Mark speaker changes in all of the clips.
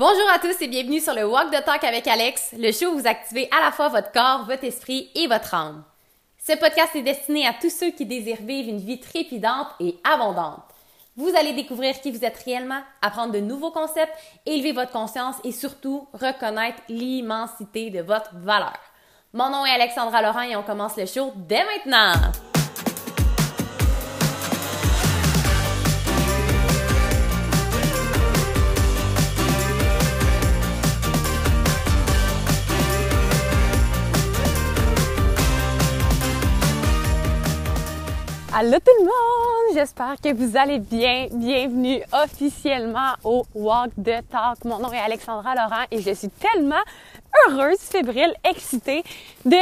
Speaker 1: Bonjour à tous et bienvenue sur le Walk the Talk avec Alex, le show où vous activez à la fois votre corps, votre esprit et votre âme. Ce podcast est destiné à tous ceux qui désirent vivre une vie trépidante et abondante. Vous allez découvrir qui vous êtes réellement, apprendre de nouveaux concepts, élever votre conscience et surtout reconnaître l'immensité de votre valeur. Mon nom est Alexandra Laurent et on commence le show dès maintenant. Allô tout le monde! J'espère que vous allez bien. Bienvenue officiellement au Walk the Talk. Mon nom est Alexandra Laurent et je suis tellement heureuse, fébrile, excitée de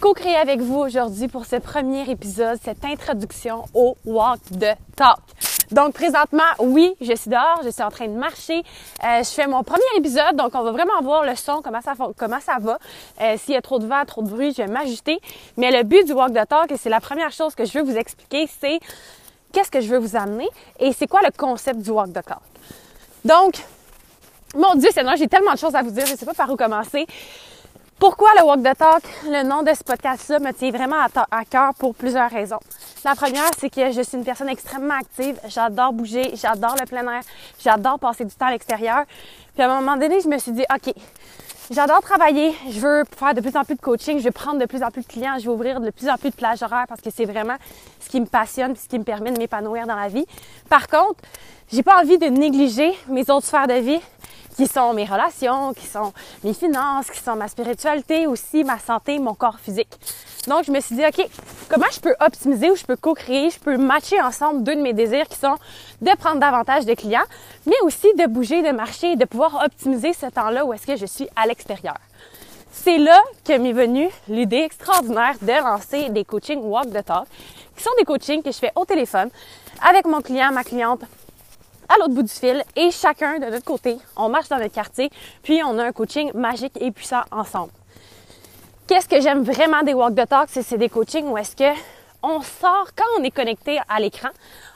Speaker 1: co-créer avec vous aujourd'hui pour ce premier épisode, cette introduction au Walk the Talk. Donc présentement, oui, je suis dehors, je suis en train de marcher. Euh, je fais mon premier épisode, donc on va vraiment voir le son, comment ça, comment ça va. Euh, S'il y a trop de vent, trop de bruit, je vais m'ajuster. Mais le but du Walk the Talk, et c'est la première chose que je veux vous expliquer, c'est qu'est-ce que je veux vous amener et c'est quoi le concept du Walk the Talk. Donc, mon Dieu, c'est j'ai tellement de choses à vous dire, je ne sais pas par où commencer. Pourquoi le Walk the Talk, le nom de ce podcast-là, me tient vraiment à, cœur pour plusieurs raisons? La première, c'est que je suis une personne extrêmement active. J'adore bouger, j'adore le plein air, j'adore passer du temps à l'extérieur. Puis à un moment donné, je me suis dit, OK, j'adore travailler, je veux faire de plus en plus de coaching, je veux prendre de plus en plus de clients, je veux ouvrir de plus en plus de plages horaires parce que c'est vraiment ce qui me passionne, ce qui me permet de m'épanouir dans la vie. Par contre, j'ai pas envie de négliger mes autres sphères de vie qui sont mes relations, qui sont mes finances, qui sont ma spiritualité aussi, ma santé, mon corps physique. Donc, je me suis dit, OK, comment je peux optimiser ou je peux co-créer, je peux matcher ensemble deux de mes désirs qui sont de prendre davantage de clients, mais aussi de bouger, de marcher de pouvoir optimiser ce temps-là où est-ce que je suis à l'extérieur. C'est là que m'est venue l'idée extraordinaire de lancer des coachings Walk the Talk, qui sont des coachings que je fais au téléphone avec mon client, ma cliente, à l'autre bout du fil et chacun de notre côté, on marche dans notre quartier, puis on a un coaching magique et puissant ensemble. Qu'est-ce que j'aime vraiment des Walk the Talk, c'est des coachings où est-ce que on sort quand on est connecté à l'écran,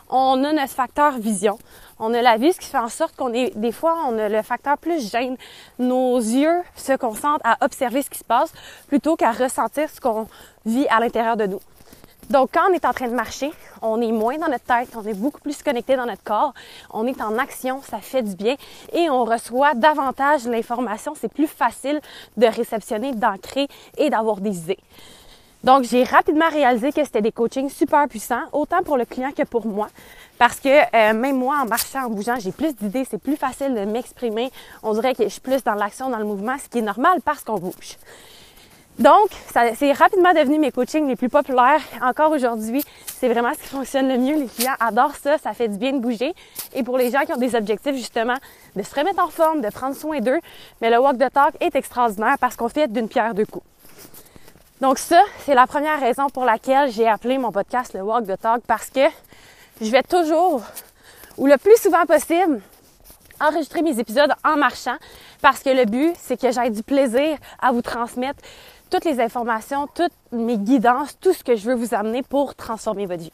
Speaker 1: on a notre facteur vision. On a la vue, ce qui fait en sorte qu'on est, des fois, on a le facteur plus gêne. Nos yeux se concentrent à observer ce qui se passe plutôt qu'à ressentir ce qu'on vit à l'intérieur de nous. Donc, quand on est en train de marcher, on est moins dans notre tête, on est beaucoup plus connecté dans notre corps, on est en action, ça fait du bien et on reçoit davantage l'information. C'est plus facile de réceptionner, d'ancrer et d'avoir des idées. Donc, j'ai rapidement réalisé que c'était des coachings super puissants, autant pour le client que pour moi. Parce que euh, même moi, en marchant, en bougeant, j'ai plus d'idées, c'est plus facile de m'exprimer. On dirait que je suis plus dans l'action, dans le mouvement, ce qui est normal parce qu'on bouge. Donc, c'est rapidement devenu mes coachings les plus populaires. Encore aujourd'hui, c'est vraiment ce qui fonctionne le mieux. Les clients adorent ça, ça fait du bien de bouger. Et pour les gens qui ont des objectifs, justement, de se remettre en forme, de prendre soin d'eux, mais le Walk the Talk est extraordinaire parce qu'on fait d'une pierre deux coups. Donc ça, c'est la première raison pour laquelle j'ai appelé mon podcast le Walk the Talk parce que je vais toujours, ou le plus souvent possible, enregistrer mes épisodes en marchant parce que le but, c'est que j'aie du plaisir à vous transmettre toutes les informations, toutes mes guidances, tout ce que je veux vous amener pour transformer votre vie.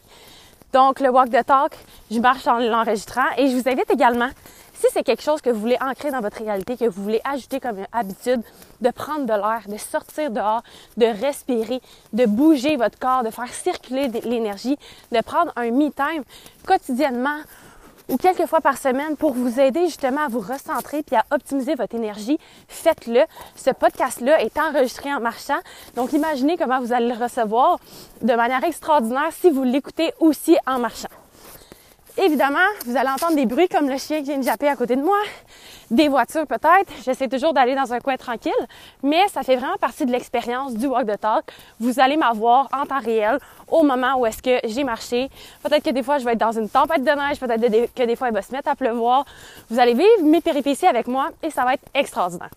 Speaker 1: Donc, le Walk the Talk, je marche en l'enregistrant et je vous invite également, si c'est quelque chose que vous voulez ancrer dans votre réalité, que vous voulez ajouter comme habitude, de prendre de l'air, de sortir dehors, de respirer, de bouger votre corps, de faire circuler l'énergie, de prendre un me-time quotidiennement ou quelques fois par semaine pour vous aider justement à vous recentrer puis à optimiser votre énergie, faites-le. Ce podcast-là est enregistré en marchant. Donc, imaginez comment vous allez le recevoir de manière extraordinaire si vous l'écoutez aussi en marchant. Évidemment, vous allez entendre des bruits comme le chien qui vient de japper à côté de moi, des voitures peut-être. J'essaie toujours d'aller dans un coin tranquille, mais ça fait vraiment partie de l'expérience du walk the talk. Vous allez m'avoir en temps réel au moment où est-ce que j'ai marché. Peut-être que des fois je vais être dans une tempête de neige, peut-être que des fois il va se mettre à pleuvoir. Vous allez vivre mes péripéties avec moi et ça va être extraordinaire.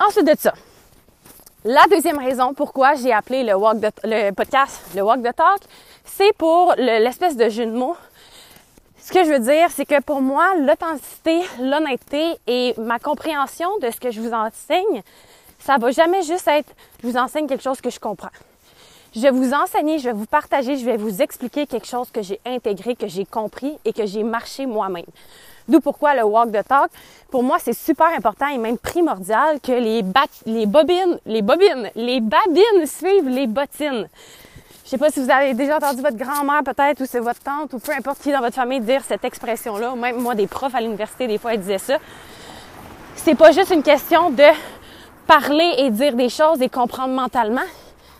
Speaker 1: Ensuite de ça, la deuxième raison pourquoi j'ai appelé le, walk le podcast le Walk the Talk, c'est pour l'espèce de jeu de mots ce que je veux dire, c'est que pour moi, l'authenticité, l'honnêteté et ma compréhension de ce que je vous enseigne, ça va jamais juste être je vous enseigne quelque chose que je comprends. Je vais vous enseigner, je vais vous partager, je vais vous expliquer quelque chose que j'ai intégré, que j'ai compris et que j'ai marché moi-même. D'où pourquoi le walk the talk, pour moi, c'est super important et même primordial que les, les bobines, les bobines, les babines suivent les bottines. Je sais pas si vous avez déjà entendu votre grand-mère peut-être ou c'est votre tante ou peu importe qui dans votre famille dire cette expression-là. Même moi, des profs à l'université, des fois, ils disaient ça. C'est pas juste une question de parler et dire des choses et comprendre mentalement.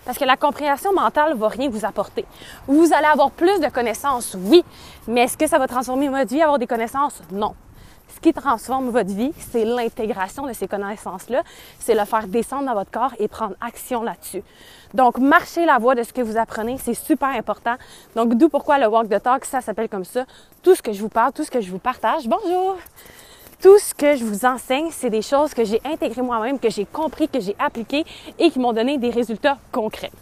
Speaker 1: Parce que la compréhension mentale va rien vous apporter. Vous allez avoir plus de connaissances, oui, mais est-ce que ça va transformer votre vie, avoir des connaissances? Non. Ce qui transforme votre vie, c'est l'intégration de ces connaissances-là, c'est le faire descendre dans votre corps et prendre action là-dessus. Donc, marcher la voie de ce que vous apprenez, c'est super important. Donc, d'où pourquoi le Walk the Talk, ça s'appelle comme ça. Tout ce que je vous parle, tout ce que je vous partage. Bonjour! tout ce que je vous enseigne, c'est des choses que j'ai intégrées moi-même, que j'ai compris, que j'ai appliquées et qui m'ont donné des résultats concrets.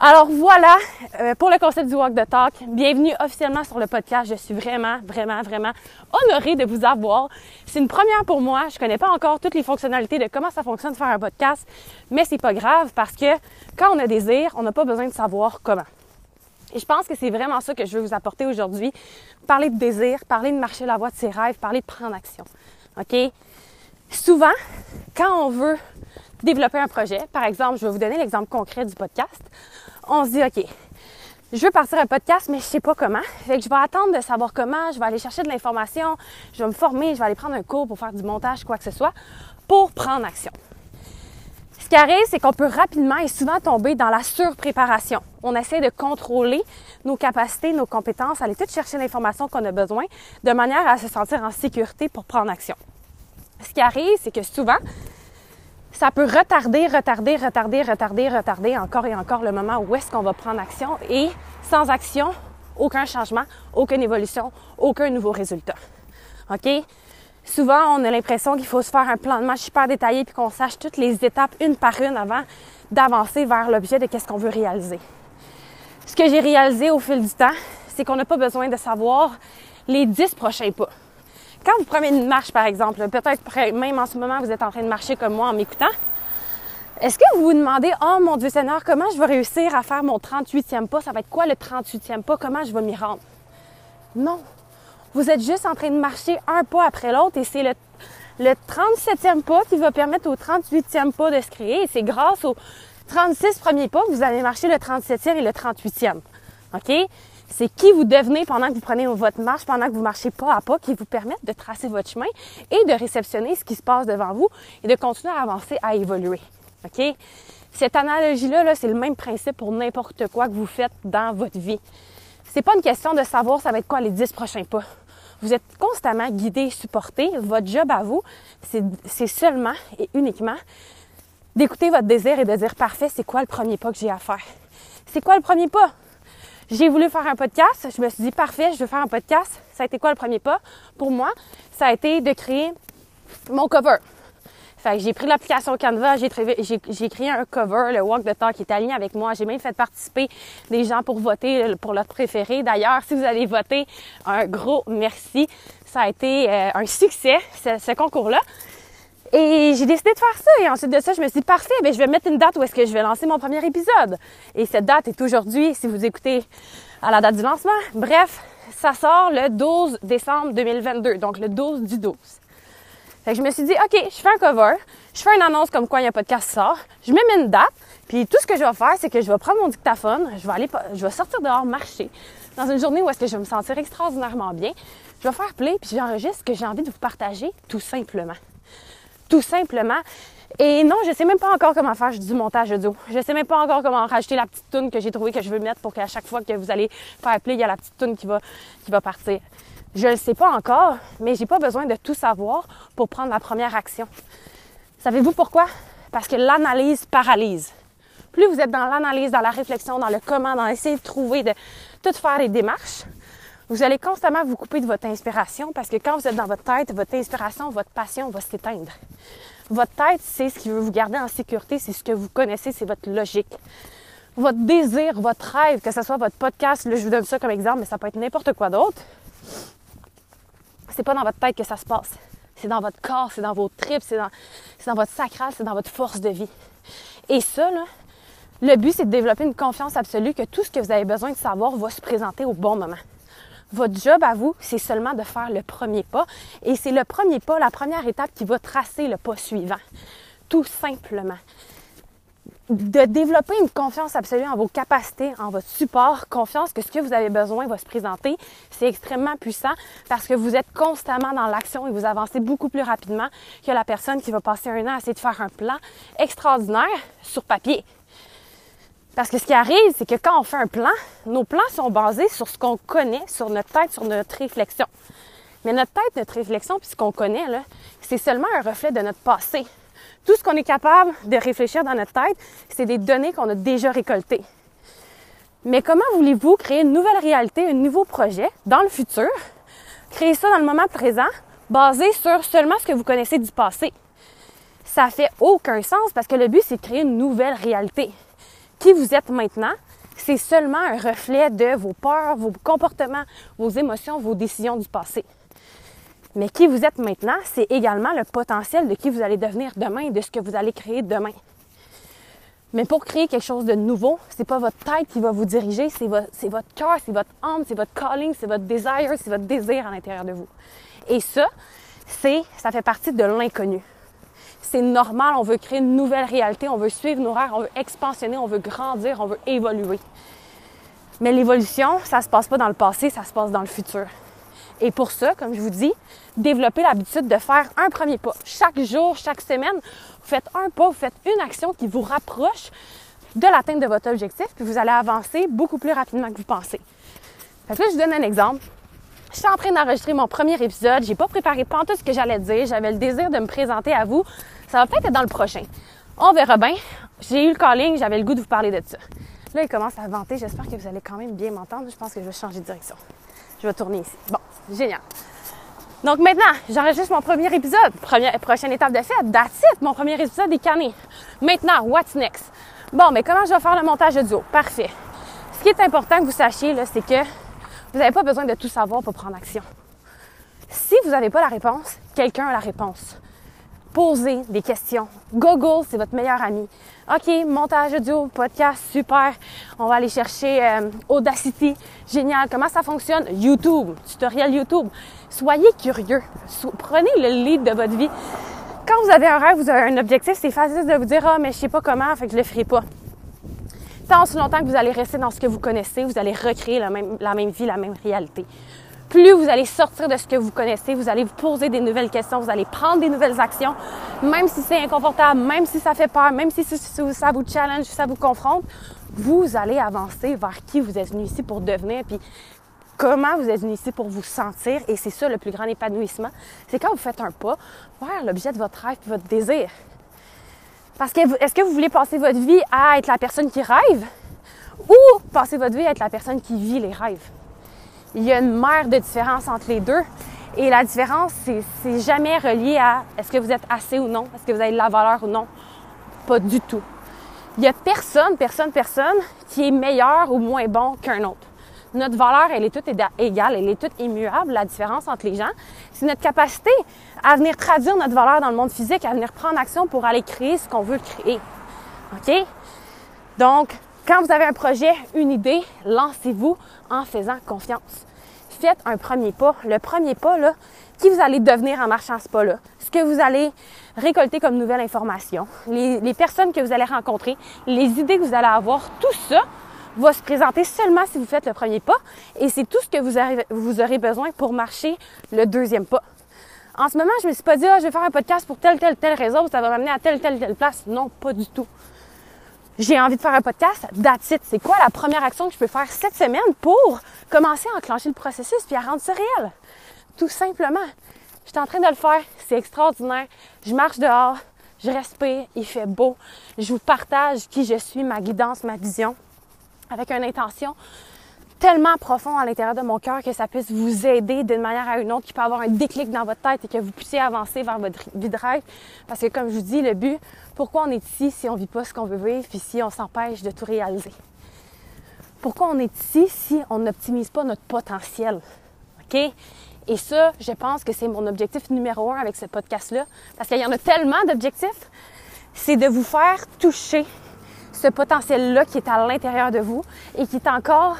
Speaker 1: Alors voilà euh, pour le concept du Walk the Talk. Bienvenue officiellement sur le podcast. Je suis vraiment, vraiment, vraiment honorée de vous avoir. C'est une première pour moi. Je connais pas encore toutes les fonctionnalités de comment ça fonctionne de faire un podcast, mais c'est pas grave parce que quand on a désir, on n'a pas besoin de savoir comment. Et je pense que c'est vraiment ça que je veux vous apporter aujourd'hui. Parler de désir, parler de marcher la voie de ses rêves, parler de prendre action. OK? Souvent, quand on veut développer un projet, par exemple, je vais vous donner l'exemple concret du podcast, on se dit, OK, je veux partir un podcast, mais je sais pas comment. Fait je vais attendre de savoir comment, je vais aller chercher de l'information, je vais me former, je vais aller prendre un cours pour faire du montage, quoi que ce soit, pour prendre action. Ce qui arrive, c'est qu'on peut rapidement et souvent tomber dans la surpréparation. On essaie de contrôler nos capacités, nos compétences, aller tout chercher l'information qu'on a besoin de manière à se sentir en sécurité pour prendre action. Ce qui arrive, c'est que souvent, ça peut retarder, retarder, retarder, retarder, retarder encore et encore le moment où est-ce qu'on va prendre action et sans action, aucun changement, aucune évolution, aucun nouveau résultat. OK? souvent, on a l'impression qu'il faut se faire un plan de match super détaillé puis qu'on sache toutes les étapes une par une avant d'avancer vers l'objet de qu'est-ce qu'on veut réaliser. Ce que j'ai réalisé au fil du temps, c'est qu'on n'a pas besoin de savoir les dix prochains pas. Quand vous prenez une marche, par exemple, peut-être même en ce moment, vous êtes en train de marcher comme moi en m'écoutant, est-ce que vous vous demandez, oh mon Dieu Seigneur, comment je vais réussir à faire mon 38e pas? Ça va être quoi le 38e pas? Comment je vais m'y rendre? Non. Vous êtes juste en train de marcher un pas après l'autre et c'est le, le 37e pas qui va permettre au 38e pas de se créer. Et c'est grâce aux 36 premiers pas que vous allez marcher le 37e et le 38e. OK? C'est qui vous devenez pendant que vous prenez votre marche, pendant que vous marchez pas à pas, qui vous permettent de tracer votre chemin et de réceptionner ce qui se passe devant vous et de continuer à avancer, à évoluer. Cette analogie-là, -là, c'est le même principe pour n'importe quoi que vous faites dans votre vie. C'est pas une question de savoir ça va être quoi les 10 prochains pas. Vous êtes constamment guidé, supporté. Votre job à vous, c'est seulement et uniquement d'écouter votre désir et de dire parfait, c'est quoi le premier pas que j'ai à faire? C'est quoi le premier pas? J'ai voulu faire un podcast. Je me suis dit parfait, je veux faire un podcast. Ça a été quoi le premier pas? Pour moi, ça a été de créer mon cover. Fait j'ai pris l'application Canva, j'ai, j'ai, créé un cover, le Walk the Talk, qui est aligné avec moi. J'ai même fait participer des gens pour voter pour leur préféré. D'ailleurs, si vous allez voter, un gros merci. Ça a été euh, un succès, ce, concours-là. Et j'ai décidé de faire ça. Et ensuite de ça, je me suis dit, parfait, ben, je vais mettre une date où est-ce que je vais lancer mon premier épisode. Et cette date est aujourd'hui, si vous écoutez à la date du lancement. Bref, ça sort le 12 décembre 2022, donc le 12 du 12. Fait que je me suis dit, OK, je fais un cover, je fais une annonce comme quoi il y a un podcast sort, je mets une date, puis tout ce que je vais faire, c'est que je vais prendre mon dictaphone, je vais aller, je vais sortir dehors marcher dans une journée où est-ce que je vais me sentir extraordinairement bien. Je vais faire play, puis j'enregistre ce que j'ai envie de vous partager, tout simplement. Tout simplement. Et non, je sais même pas encore comment faire du montage audio. Je sais même pas encore comment rajouter la petite tune que j'ai trouvée que je veux mettre pour qu'à chaque fois que vous allez faire play, il y a la petite tune qui va, qui va partir. Je ne le sais pas encore, mais j'ai pas besoin de tout savoir pour prendre la première action. Savez-vous pourquoi? Parce que l'analyse paralyse. Plus vous êtes dans l'analyse, dans la réflexion, dans le comment, dans essayer de trouver, de tout faire les démarches, vous allez constamment vous couper de votre inspiration parce que quand vous êtes dans votre tête, votre inspiration, votre passion va s'éteindre. Votre tête, c'est ce qui veut vous garder en sécurité, c'est ce que vous connaissez, c'est votre logique. Votre désir, votre rêve, que ce soit votre podcast, là je vous donne ça comme exemple, mais ça peut être n'importe quoi d'autre c'est pas dans votre tête que ça se passe. C'est dans votre corps, c'est dans vos tripes, c'est dans, votre sacral, c'est dans votre force de vie. Et ça, Le but, c'est de développer une confiance absolue que tout ce que vous avez besoin de savoir va se présenter au bon moment. Votre job à vous, c'est seulement de faire le premier pas. Et c'est le premier pas, la première étape qui va tracer le pas suivant. Tout simplement de développer une confiance absolue en vos capacités, en votre support, confiance que ce que vous avez besoin va se présenter, c'est extrêmement puissant parce que vous êtes constamment dans l'action et vous avancez beaucoup plus rapidement que la personne qui va passer un an à essayer de faire un plan extraordinaire sur papier. Parce que ce qui arrive, c'est que quand on fait un plan, nos plans sont basés sur ce qu'on connaît, sur notre tête, sur notre réflexion. Mais notre tête, notre réflexion, puis ce qu'on connaît, c'est seulement un reflet de notre passé. Tout ce qu'on est capable de réfléchir dans notre tête, c'est des données qu'on a déjà récoltées. Mais comment voulez-vous créer une nouvelle réalité, un nouveau projet dans le futur, créer ça dans le moment présent, basé sur seulement ce que vous connaissez du passé? Ça fait aucun sens parce que le but, c'est de créer une nouvelle réalité. Qui vous êtes maintenant, c'est seulement un reflet de vos peurs, vos comportements, vos émotions, vos décisions du passé. Mais qui vous êtes maintenant, c'est également le potentiel de qui vous allez devenir demain de ce que vous allez créer demain. Mais pour créer quelque chose de nouveau, c'est pas votre tête qui va vous diriger, c'est votre, c'est votre cœur, c'est votre âme, c'est votre calling, c'est votre desire, c'est votre désir à l'intérieur de vous. Et ça, c'est, ça fait partie de l'inconnu. C'est normal, on veut créer une nouvelle réalité, on veut suivre nos rêves, on veut expansionner, on veut grandir, on veut évoluer. Mais l'évolution, ça se passe pas dans le passé, ça se passe dans le futur. Et pour ça, comme je vous dis, développez l'habitude de faire un premier pas. Chaque jour, chaque semaine, vous faites un pas, vous faites une action qui vous rapproche de l'atteinte de votre objectif, puis vous allez avancer beaucoup plus rapidement que vous pensez. Fait que là, je vous donne un exemple. Je suis en train d'enregistrer mon premier épisode. J'ai pas préparé pas tout ce que j'allais dire. J'avais le désir de me présenter à vous. Ça va peut-être être dans le prochain. On verra bien. J'ai eu le calling, j'avais le goût de vous parler de ça. Là, il commence à vanter. J'espère que vous allez quand même bien m'entendre. Je pense que je vais changer de direction. Je vais tourner ici. Bon, génial. Donc maintenant, j'enregistre mon premier épisode. Prochaine étape de fête, that's it, mon premier épisode est canné. Maintenant, what's next? Bon, mais comment je vais faire le montage audio? Parfait. Ce qui est important que vous sachiez, c'est que vous n'avez pas besoin de tout savoir pour prendre action. Si vous n'avez pas la réponse, quelqu'un a la réponse. Posez des questions. Google, c'est votre meilleur ami. OK, montage audio, podcast, super. On va aller chercher euh, Audacity. Génial. Comment ça fonctionne? YouTube, tutoriel YouTube. Soyez curieux. prenez le lead de votre vie. Quand vous avez un rêve, vous avez un objectif, c'est facile de vous dire, ah, mais je sais pas comment, fait que je le ferai pas. Tant aussi longtemps que vous allez rester dans ce que vous connaissez, vous allez recréer la même vie, la même réalité plus vous allez sortir de ce que vous connaissez, vous allez vous poser des nouvelles questions, vous allez prendre des nouvelles actions, même si c'est inconfortable, même si ça fait peur, même si ça vous challenge, ça vous confronte, vous allez avancer vers qui vous êtes venu ici pour devenir, puis comment vous êtes venu ici pour vous sentir. Et c'est ça le plus grand épanouissement, c'est quand vous faites un pas vers l'objet de votre rêve, votre désir. Parce que est-ce que vous voulez passer votre vie à être la personne qui rêve ou passer votre vie à être la personne qui vit les rêves? Il y a une mer de différence entre les deux. Et la différence, c'est jamais relié à est-ce que vous êtes assez ou non, est-ce que vous avez de la valeur ou non. Pas du tout. Il y a personne, personne, personne qui est meilleur ou moins bon qu'un autre. Notre valeur, elle est toute égale, elle est toute immuable. La différence entre les gens, c'est notre capacité à venir traduire notre valeur dans le monde physique, à venir prendre action pour aller créer ce qu'on veut créer. OK? Donc, quand vous avez un projet, une idée, lancez-vous en faisant confiance. Faites un premier pas. Le premier pas, qui vous allez devenir en marchant ce pas-là? Ce que vous allez récolter comme nouvelle information, les, personnes que vous allez rencontrer, les idées que vous allez avoir, tout ça va se présenter seulement si vous faites le premier pas. Et c'est tout ce que vous, aurez besoin pour marcher le deuxième pas. En ce moment, je me suis pas dit, ah, je vais faire un podcast pour telle, telle, telle raison, ça va m'amener à telle, telle, telle place. Non, pas du tout j'ai envie de faire un podcast, that's. C'est quoi la première action que je peux faire cette semaine pour commencer à enclencher le processus puis à rendre ça réel? Tout simplement. Je suis en train de le faire, c'est extraordinaire. Je marche dehors, je respire, il fait beau. Je vous partage qui je suis, ma guidance, ma vision, avec une intention tellement profond à l'intérieur de mon cœur que ça puisse vous aider d'une manière à une autre, qui peut avoir un déclic dans votre tête et que vous puissiez avancer vers votre vie de rêve. Parce que comme je vous dis, le but, pourquoi on est ici si on vit pas ce qu'on veut vivre, puis si on s'empêche de tout réaliser? Pourquoi on est ici si on n'optimise pas notre potentiel? OK? Et ça, je pense que c'est mon objectif numéro un avec ce podcast-là, parce qu'il y en a tellement d'objectifs, c'est de vous faire toucher ce potentiel-là qui est à l'intérieur de vous et qui est encore,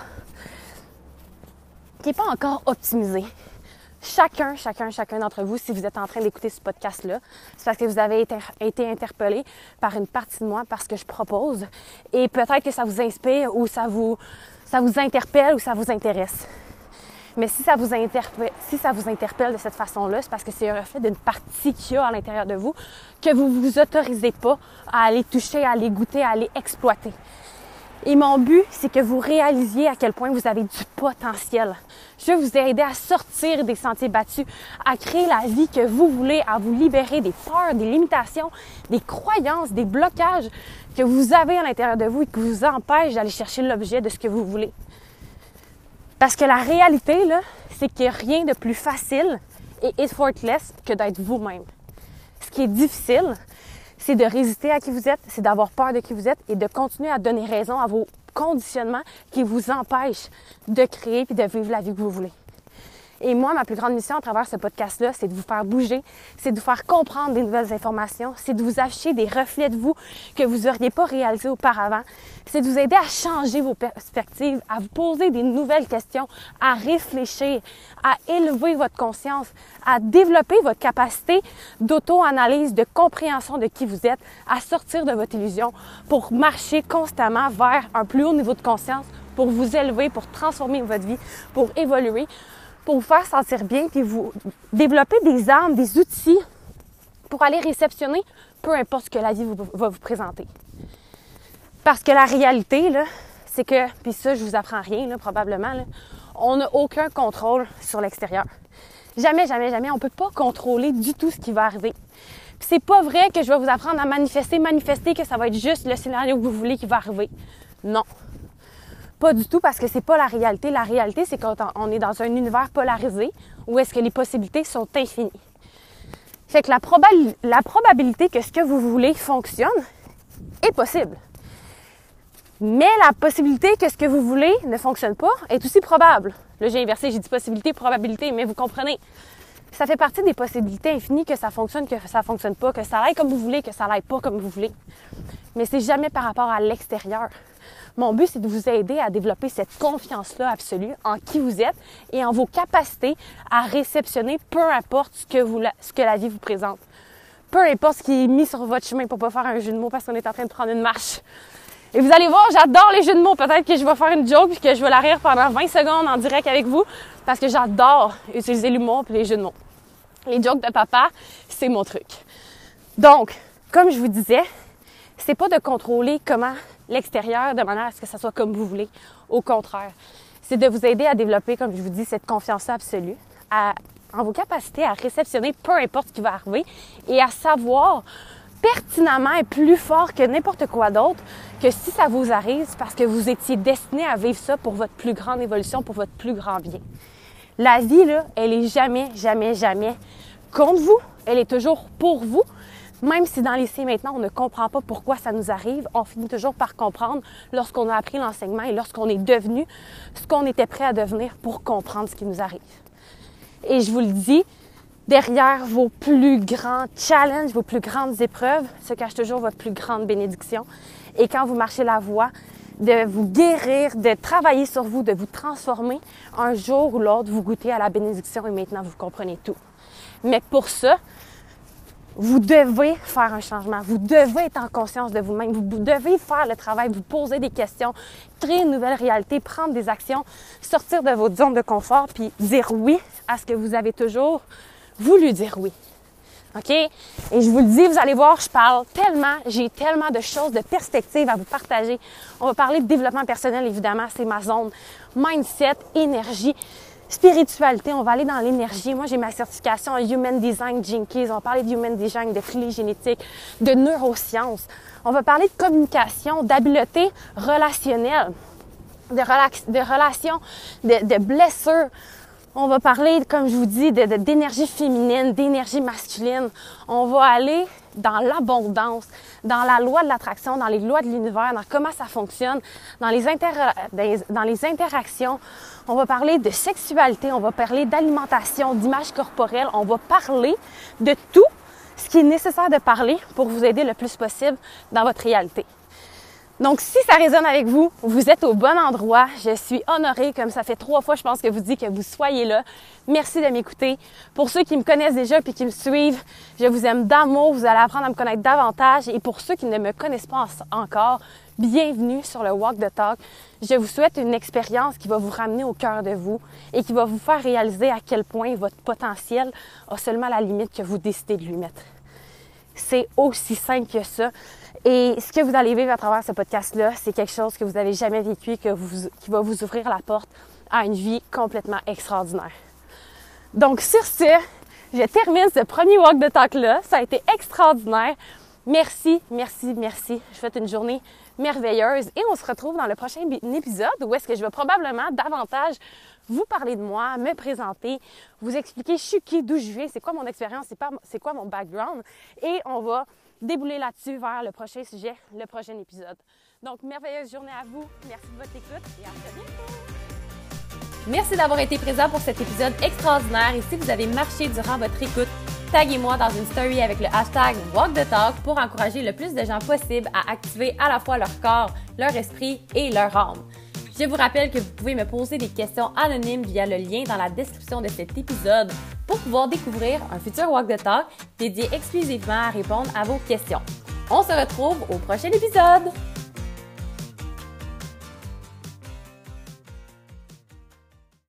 Speaker 1: qui n'est pas encore optimisé. Chacun, chacun, chacun d'entre vous, si vous êtes en train d'écouter ce podcast-là, c'est parce que vous avez été, interpellé par une partie de moi, parce que je propose. Et peut-être que ça vous inspire ou ça vous, interpelle ou ça vous intéresse. Mais si ça vous interpelle, si ça vous interpelle de cette façon-là, c'est parce que c'est un reflet d'une partie qu'il y a à l'intérieur de vous que vous vous autorisez pas à aller toucher, à aller goûter, à aller exploiter. Et mon but, c'est que vous réalisiez à quel point vous avez du potentiel. Je veux vous aider à sortir des sentiers battus, à créer la vie que vous voulez, à vous libérer des peurs, des limitations, des croyances, des blocages que vous avez à l'intérieur de vous et qui vous empêchent d'aller chercher l'objet de ce que vous voulez. Parce que la réalité, c'est qu'il n'y a rien de plus facile et effortless que d'être vous-même. Ce qui est difficile, c'est de résister à qui vous êtes, c'est d'avoir peur de qui vous êtes et de continuer à donner raison à vos conditionnements qui vous empêchent de créer et de vivre la vie que vous voulez. Et moi, ma plus grande mission à travers ce podcast-là, c'est de vous faire bouger, c'est de vous faire comprendre des nouvelles informations, c'est de vous afficher des reflets de vous que vous n'auriez pas réalisés auparavant, c'est de vous aider à changer vos perspectives, à vous poser des nouvelles questions, à réfléchir, à élever votre conscience, à développer votre capacité d'auto-analyse, de compréhension de qui vous êtes, à sortir de votre illusion pour marcher constamment vers un plus haut niveau de conscience, pour vous élever, pour transformer votre vie, pour évoluer, pour vous faire sentir bien, puis vous développer des armes, des outils pour aller réceptionner peu importe ce que la vie va vous présenter. Parce que la réalité, là, c'est que, puis ça, je vous apprends rien, là, probablement, là, on n'a aucun contrôle sur l'extérieur. Jamais, jamais, jamais, on ne peut pas contrôler du tout ce qui va arriver. Puis c'est pas vrai que je vais vous apprendre à manifester, manifester, que ça va être juste le scénario que vous voulez qui va arriver. Non. Pas du tout parce que c'est pas la réalité. La réalité, c'est qu'on est dans un univers polarisé où est-ce que les possibilités sont infinies. Fait que la, la probabilité que ce que vous voulez fonctionne est possible. Mais la possibilité que ce que vous voulez ne fonctionne pas est aussi probable. Là, j'ai inversé, j'ai dit possibilité, probabilité, mais vous comprenez. Ça fait partie des possibilités infinies que ça fonctionne, que ça fonctionne pas, que ça aille comme vous voulez, que ça aille pas comme vous voulez. Mais c'est jamais par rapport à l'extérieur. Mon but, c'est de vous aider à développer cette confiance-là absolue en qui vous êtes et en vos capacités à réceptionner peu importe ce que, vous, ce que la vie vous présente. Peu importe ce qui est mis sur votre chemin pour pas faire un jeu de mots parce qu'on est en train de prendre une marche. Et vous allez voir, j'adore les jeux de mots. Peut-être que je vais faire une joke et que je vais la rire pendant 20 secondes en direct avec vous parce que j'adore utiliser l'humour et les jeux de mots. Les jokes de papa, c'est mon truc. Donc, comme je vous disais, c'est pas de contrôler comment l'extérieur de manière à ce que ça soit comme vous voulez. Au contraire, c'est de vous aider à développer, comme je vous dis, cette confiance absolue à, en vos capacités à réceptionner peu importe ce qui va arriver et à savoir pertinemment et plus fort que n'importe quoi d'autre que si ça vous arrive, parce que vous étiez destiné à vivre ça pour votre plus grande évolution, pour votre plus grand bien. La vie, là, elle est jamais, jamais, jamais contre vous. Elle est toujours pour vous. Même si dans l'essai maintenant, on ne comprend pas pourquoi ça nous arrive, on finit toujours par comprendre lorsqu'on a appris l'enseignement et lorsqu'on est devenu ce qu'on était prêt à devenir pour comprendre ce qui nous arrive. Et je vous le dis, derrière vos plus grands challenges, vos plus grandes épreuves, se cache toujours votre plus grande bénédiction. Et quand vous marchez la voie, de vous guérir, de travailler sur vous, de vous transformer, un jour ou l'autre, vous goûtez à la bénédiction et maintenant vous comprenez tout. Mais pour ça, vous devez faire un changement. Vous devez être en conscience de vous-même. Vous devez faire le travail, vous poser des questions, créer une nouvelle réalité, prendre des actions, sortir de votre zone de confort, puis dire oui à ce que vous avez toujours voulu dire oui. OK? Et je vous le dis, vous allez voir, je parle tellement, j'ai tellement de choses, de perspectives à vous partager. On va parler de développement personnel, évidemment, c'est ma zone. Mindset, énergie spiritualité, on va aller dans l'énergie. Moi, j'ai ma certification en Human Design Jinkies. On va parler de Human Design, de génétique, de neurosciences. On va parler de communication, d'habileté relationnelle, de, relations, de blessures. On va parler, comme je vous dis, d'énergie féminine, d'énergie masculine. On va aller dans l'abondance, dans la loi de l'attraction, dans les lois de l'univers, dans comment ça fonctionne, dans les, dans les interactions. On va parler de sexualité, on va parler d'alimentation, d'image corporelle, on va parler de tout ce qui est nécessaire de parler pour vous aider le plus possible dans votre réalité. Donc, si ça résonne avec vous, vous êtes au bon endroit. Je suis honorée, comme ça fait trois fois, je pense que vous dites que vous soyez là. Merci de m'écouter. Pour ceux qui me connaissent déjà puis qui me suivent, je vous aime d'amour. Vous allez apprendre à me connaître davantage. Et pour ceux qui ne me connaissent pas encore, bienvenue sur le Walk the Talk. Je vous souhaite une expérience qui va vous ramener au cœur de vous et qui va vous faire réaliser à quel point votre potentiel a seulement la limite que vous décidez de lui mettre. C'est aussi simple que ça. Et ce que vous allez vivre à travers ce podcast-là, c'est quelque chose que vous n'avez jamais vécu et qui va vous ouvrir la porte à une vie complètement extraordinaire. Donc, sur ce, je termine ce premier walk de talk-là. Ça a été extraordinaire. Merci, merci, merci. Je vous souhaite une journée merveilleuse et on se retrouve dans le prochain épisode où est-ce que je vais probablement davantage vous parler de moi, me présenter, vous expliquer je suis qui, d'où je viens, c'est quoi mon expérience, c'est quoi mon background et on va débouler là-dessus vers le prochain sujet, le prochain épisode. Donc, merveilleuse journée à vous. Merci de votre écoute et à très bientôt.
Speaker 2: Merci d'avoir été présent pour cet épisode extraordinaire et si vous avez marché durant votre écoute, taguez-moi dans une story avec le hashtag WalkTheTalk pour encourager le plus de gens possible à activer à la fois leur corps, leur esprit et leur âme. Je vous rappelle que vous pouvez me poser des questions anonymes via le lien dans la description de cet épisode pour pouvoir découvrir un futur Walk the Talk dédié exclusivement à répondre à vos questions. On se retrouve au prochain épisode!